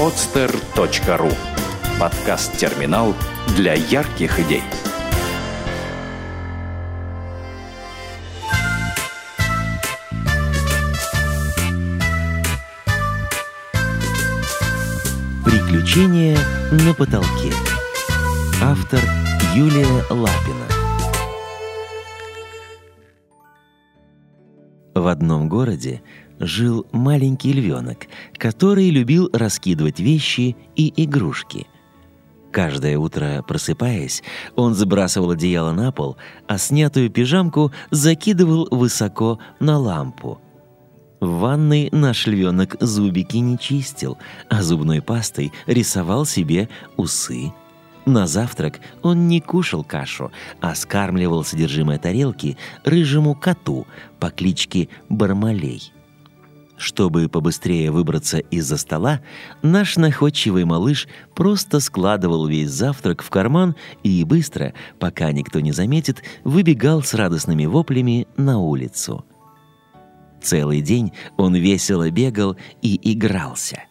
podster.ru Подкаст-терминал для ярких идей. Приключения на потолке. Автор Юлия Лапина. Одном городе жил маленький львенок, который любил раскидывать вещи и игрушки. Каждое утро, просыпаясь, он забрасывал одеяло на пол, а снятую пижамку закидывал высоко на лампу. В ванной наш львенок зубики не чистил, а зубной пастой рисовал себе усы, на завтрак он не кушал кашу, а скармливал содержимое тарелки рыжему коту по кличке Бармалей. Чтобы побыстрее выбраться из-за стола, наш находчивый малыш просто складывал весь завтрак в карман и быстро, пока никто не заметит, выбегал с радостными воплями на улицу. Целый день он весело бегал и игрался –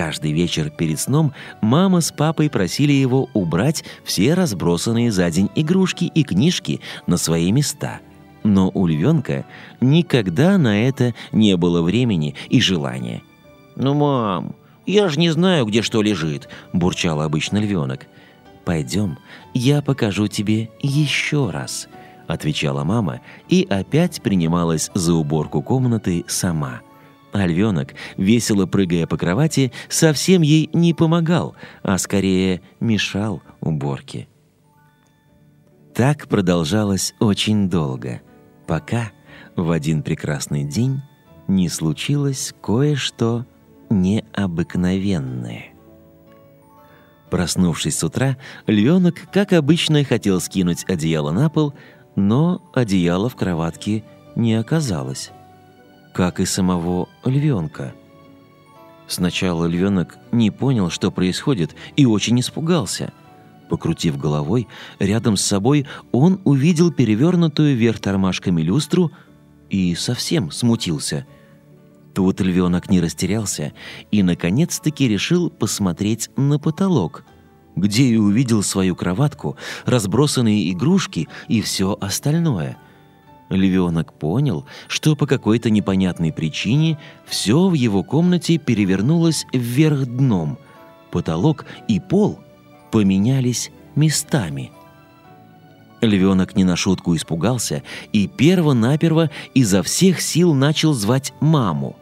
Каждый вечер перед сном мама с папой просили его убрать все разбросанные за день игрушки и книжки на свои места. Но у львенка никогда на это не было времени и желания. «Ну, мам, я же не знаю, где что лежит», – бурчал обычно львенок. «Пойдем, я покажу тебе еще раз», – отвечала мама и опять принималась за уборку комнаты сама – а львенок, весело прыгая по кровати, совсем ей не помогал, а скорее мешал уборке. Так продолжалось очень долго, пока в один прекрасный день не случилось кое-что необыкновенное. Проснувшись с утра, львенок, как обычно, хотел скинуть одеяло на пол, но одеяла в кроватке не оказалось как и самого львенка. Сначала львенок не понял, что происходит, и очень испугался. Покрутив головой, рядом с собой он увидел перевернутую вверх тормашками люстру и совсем смутился. Тут львенок не растерялся и, наконец-таки, решил посмотреть на потолок, где и увидел свою кроватку, разбросанные игрушки и все остальное – Львенок понял, что по какой-то непонятной причине все в его комнате перевернулось вверх дном. Потолок и пол поменялись местами. Львенок не на шутку испугался и перво-наперво изо всех сил начал звать маму.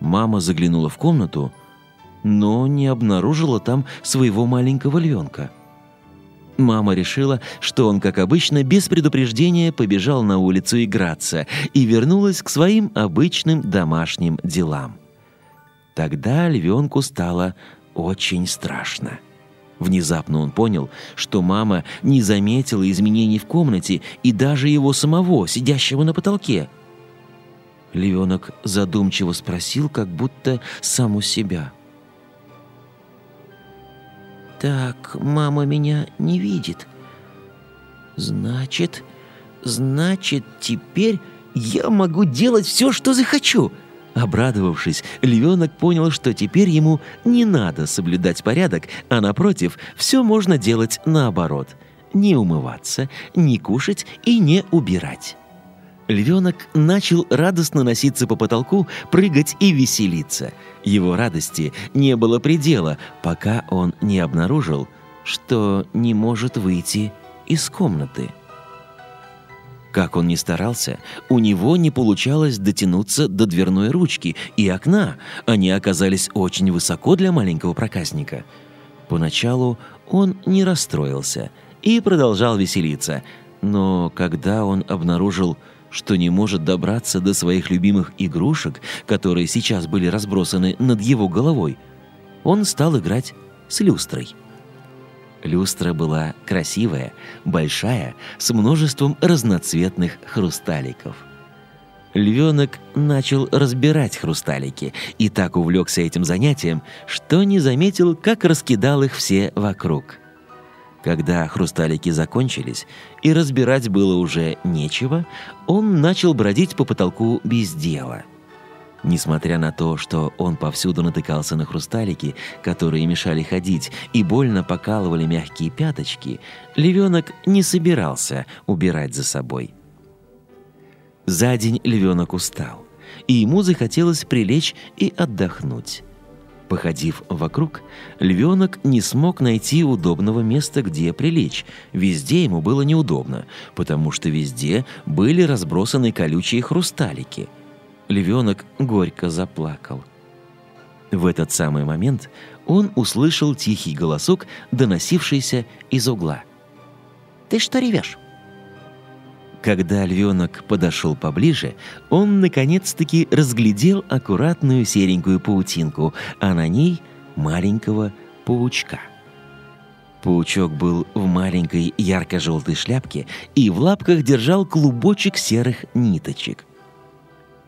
Мама заглянула в комнату, но не обнаружила там своего маленького львенка – Мама решила, что он, как обычно, без предупреждения побежал на улицу играться и вернулась к своим обычным домашним делам. Тогда львенку стало очень страшно. Внезапно он понял, что мама не заметила изменений в комнате и даже его самого, сидящего на потолке. Львенок задумчиво спросил, как будто сам у себя – так, мама меня не видит. Значит, значит, теперь я могу делать все, что захочу. Обрадовавшись, львенок понял, что теперь ему не надо соблюдать порядок, а напротив, все можно делать наоборот. Не умываться, не кушать и не убирать. Львенок начал радостно носиться по потолку, прыгать и веселиться. Его радости не было предела, пока он не обнаружил, что не может выйти из комнаты. Как он ни старался, у него не получалось дотянуться до дверной ручки и окна. Они оказались очень высоко для маленького проказника. Поначалу он не расстроился и продолжал веселиться, но когда он обнаружил, что не может добраться до своих любимых игрушек, которые сейчас были разбросаны над его головой, он стал играть с люстрой. Люстра была красивая, большая, с множеством разноцветных хрусталиков. Львенок начал разбирать хрусталики и так увлекся этим занятием, что не заметил, как раскидал их все вокруг – когда хрусталики закончились и разбирать было уже нечего, он начал бродить по потолку без дела. Несмотря на то, что он повсюду натыкался на хрусталики, которые мешали ходить и больно покалывали мягкие пяточки, львенок не собирался убирать за собой. За день львенок устал, и ему захотелось прилечь и отдохнуть. Походив вокруг, львенок не смог найти удобного места, где прилечь. Везде ему было неудобно, потому что везде были разбросаны колючие хрусталики. Львенок горько заплакал. В этот самый момент он услышал тихий голосок, доносившийся из угла. «Ты что ревешь?» Когда львенок подошел поближе, он наконец-таки разглядел аккуратную серенькую паутинку, а на ней маленького паучка. Паучок был в маленькой ярко-желтой шляпке и в лапках держал клубочек серых ниточек.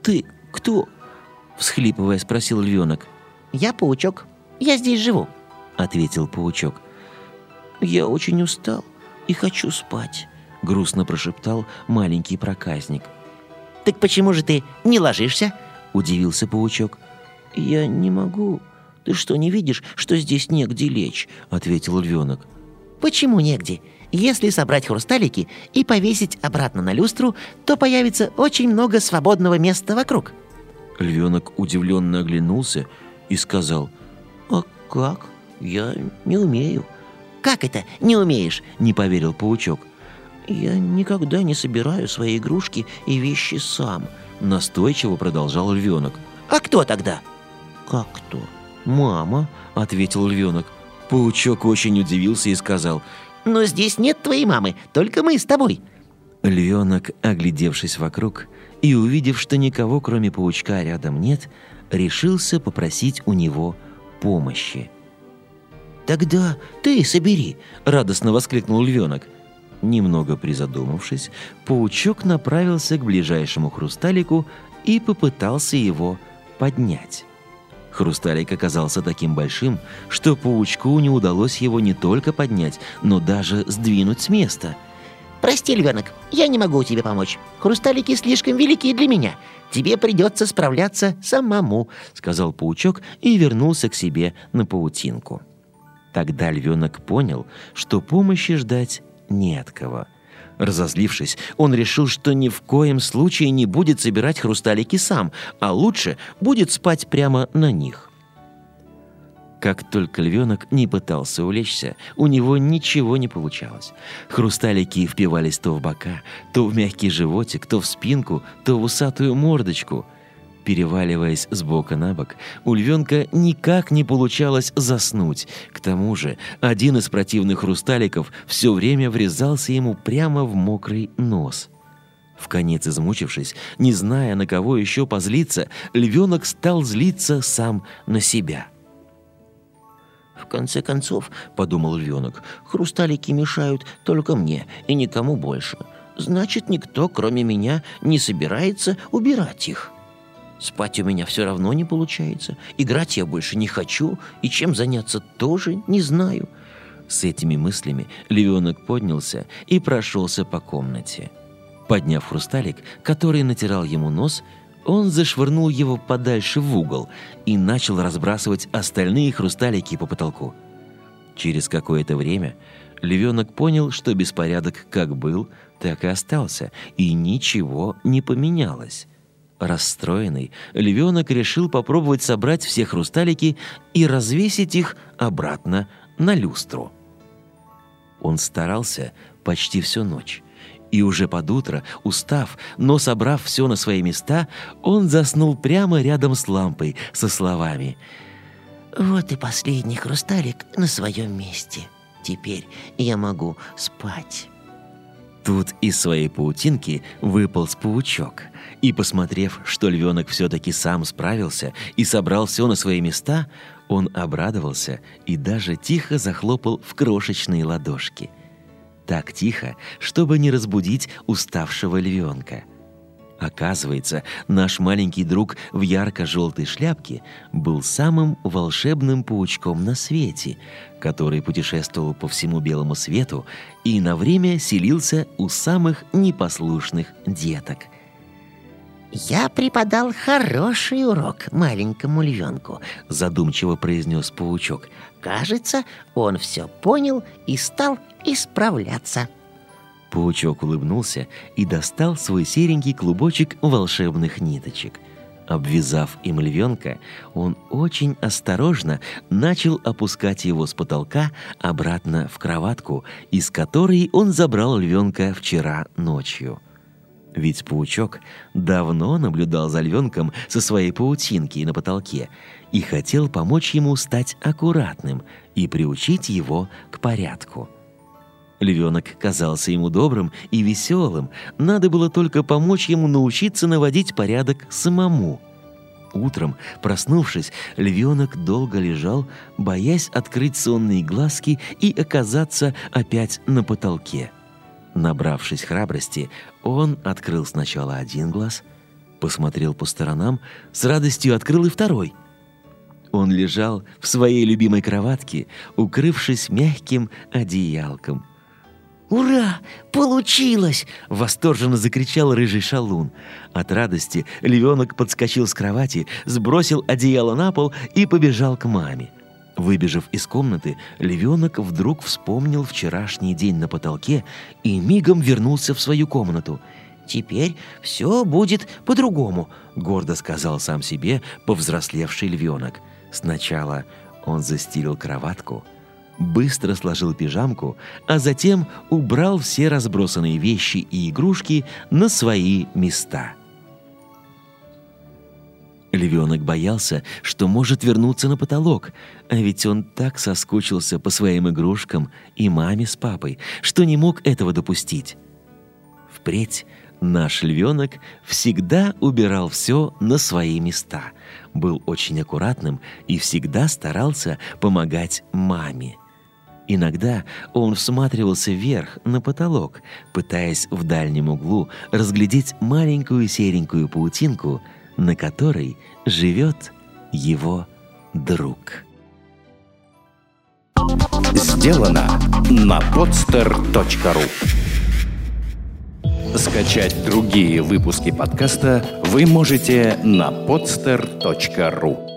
«Ты кто?» — всхлипывая спросил львенок. «Я паучок. Я здесь живу», — ответил паучок. «Я очень устал и хочу спать». — грустно прошептал маленький проказник. «Так почему же ты не ложишься?» — удивился паучок. «Я не могу. Ты что, не видишь, что здесь негде лечь?» — ответил львенок. «Почему негде? Если собрать хрусталики и повесить обратно на люстру, то появится очень много свободного места вокруг». Львенок удивленно оглянулся и сказал, «А как? Я не умею». «Как это не умеешь?» — не поверил паучок. «Я никогда не собираю свои игрушки и вещи сам», — настойчиво продолжал львенок. «А кто тогда?» «Как кто?» «Мама», — ответил львенок. Паучок очень удивился и сказал. «Но здесь нет твоей мамы, только мы с тобой». Львенок, оглядевшись вокруг и увидев, что никого, кроме паучка, рядом нет, решился попросить у него помощи. «Тогда ты собери!» — радостно воскликнул львенок — Немного призадумавшись, паучок направился к ближайшему хрусталику и попытался его поднять. Хрусталик оказался таким большим, что паучку не удалось его не только поднять, но даже сдвинуть с места. «Прости, львенок, я не могу тебе помочь. Хрусталики слишком велики для меня. Тебе придется справляться самому», — сказал паучок и вернулся к себе на паутинку. Тогда львенок понял, что помощи ждать не от кого. Разозлившись, он решил, что ни в коем случае не будет собирать хрусталики сам, а лучше будет спать прямо на них. Как только львенок не пытался улечься, у него ничего не получалось. Хрусталики впивались то в бока, то в мягкий животик, то в спинку, то в усатую мордочку – Переваливаясь с бока на бок, у львенка никак не получалось заснуть. К тому же один из противных хрусталиков все время врезался ему прямо в мокрый нос. В конец измучившись, не зная, на кого еще позлиться, львенок стал злиться сам на себя. «В конце концов, — подумал львенок, — хрусталики мешают только мне и никому больше. Значит, никто, кроме меня, не собирается убирать их». Спать у меня все равно не получается. Играть я больше не хочу, и чем заняться тоже не знаю. С этими мыслями львенок поднялся и прошелся по комнате. Подняв хрусталик, который натирал ему нос, он зашвырнул его подальше в угол и начал разбрасывать остальные хрусталики по потолку. Через какое-то время львенок понял, что беспорядок как был, так и остался, и ничего не поменялось. Расстроенный, львенок решил попробовать собрать все хрусталики и развесить их обратно на люстру. Он старался почти всю ночь. И уже под утро, устав, но собрав все на свои места, он заснул прямо рядом с лампой со словами «Вот и последний хрусталик на своем месте. Теперь я могу спать». Тут из своей паутинки выполз паучок. И, посмотрев, что львенок все-таки сам справился и собрал все на свои места, он обрадовался и даже тихо захлопал в крошечные ладошки. Так тихо, чтобы не разбудить уставшего львенка. Оказывается, наш маленький друг в ярко-желтой шляпке был самым волшебным паучком на свете, который путешествовал по всему белому свету и на время селился у самых непослушных деток. «Я преподал хороший урок маленькому львенку», — задумчиво произнес паучок. «Кажется, он все понял и стал исправляться». Паучок улыбнулся и достал свой серенький клубочек волшебных ниточек. Обвязав им львенка, он очень осторожно начал опускать его с потолка обратно в кроватку, из которой он забрал львенка вчера ночью. Ведь паучок давно наблюдал за львенком со своей паутинки на потолке и хотел помочь ему стать аккуратным и приучить его к порядку. Львенок казался ему добрым и веселым, надо было только помочь ему научиться наводить порядок самому. Утром, проснувшись, львенок долго лежал, боясь открыть сонные глазки и оказаться опять на потолке – Набравшись храбрости, он открыл сначала один глаз, посмотрел по сторонам, с радостью открыл и второй. Он лежал в своей любимой кроватке, укрывшись мягким одеялком. «Ура! Получилось!» — восторженно закричал рыжий шалун. От радости львенок подскочил с кровати, сбросил одеяло на пол и побежал к маме. Выбежав из комнаты, львенок вдруг вспомнил вчерашний день на потолке и мигом вернулся в свою комнату. «Теперь все будет по-другому», — гордо сказал сам себе повзрослевший львенок. Сначала он застелил кроватку, быстро сложил пижамку, а затем убрал все разбросанные вещи и игрушки на свои места — Львенок боялся, что может вернуться на потолок, а ведь он так соскучился по своим игрушкам и маме с папой, что не мог этого допустить. Впредь наш львенок всегда убирал все на свои места, был очень аккуратным и всегда старался помогать маме. Иногда он всматривался вверх, на потолок, пытаясь в дальнем углу разглядеть маленькую серенькую паутинку — на которой живет его друг. Сделано на podster.ru Скачать другие выпуски подкаста вы можете на podster.ru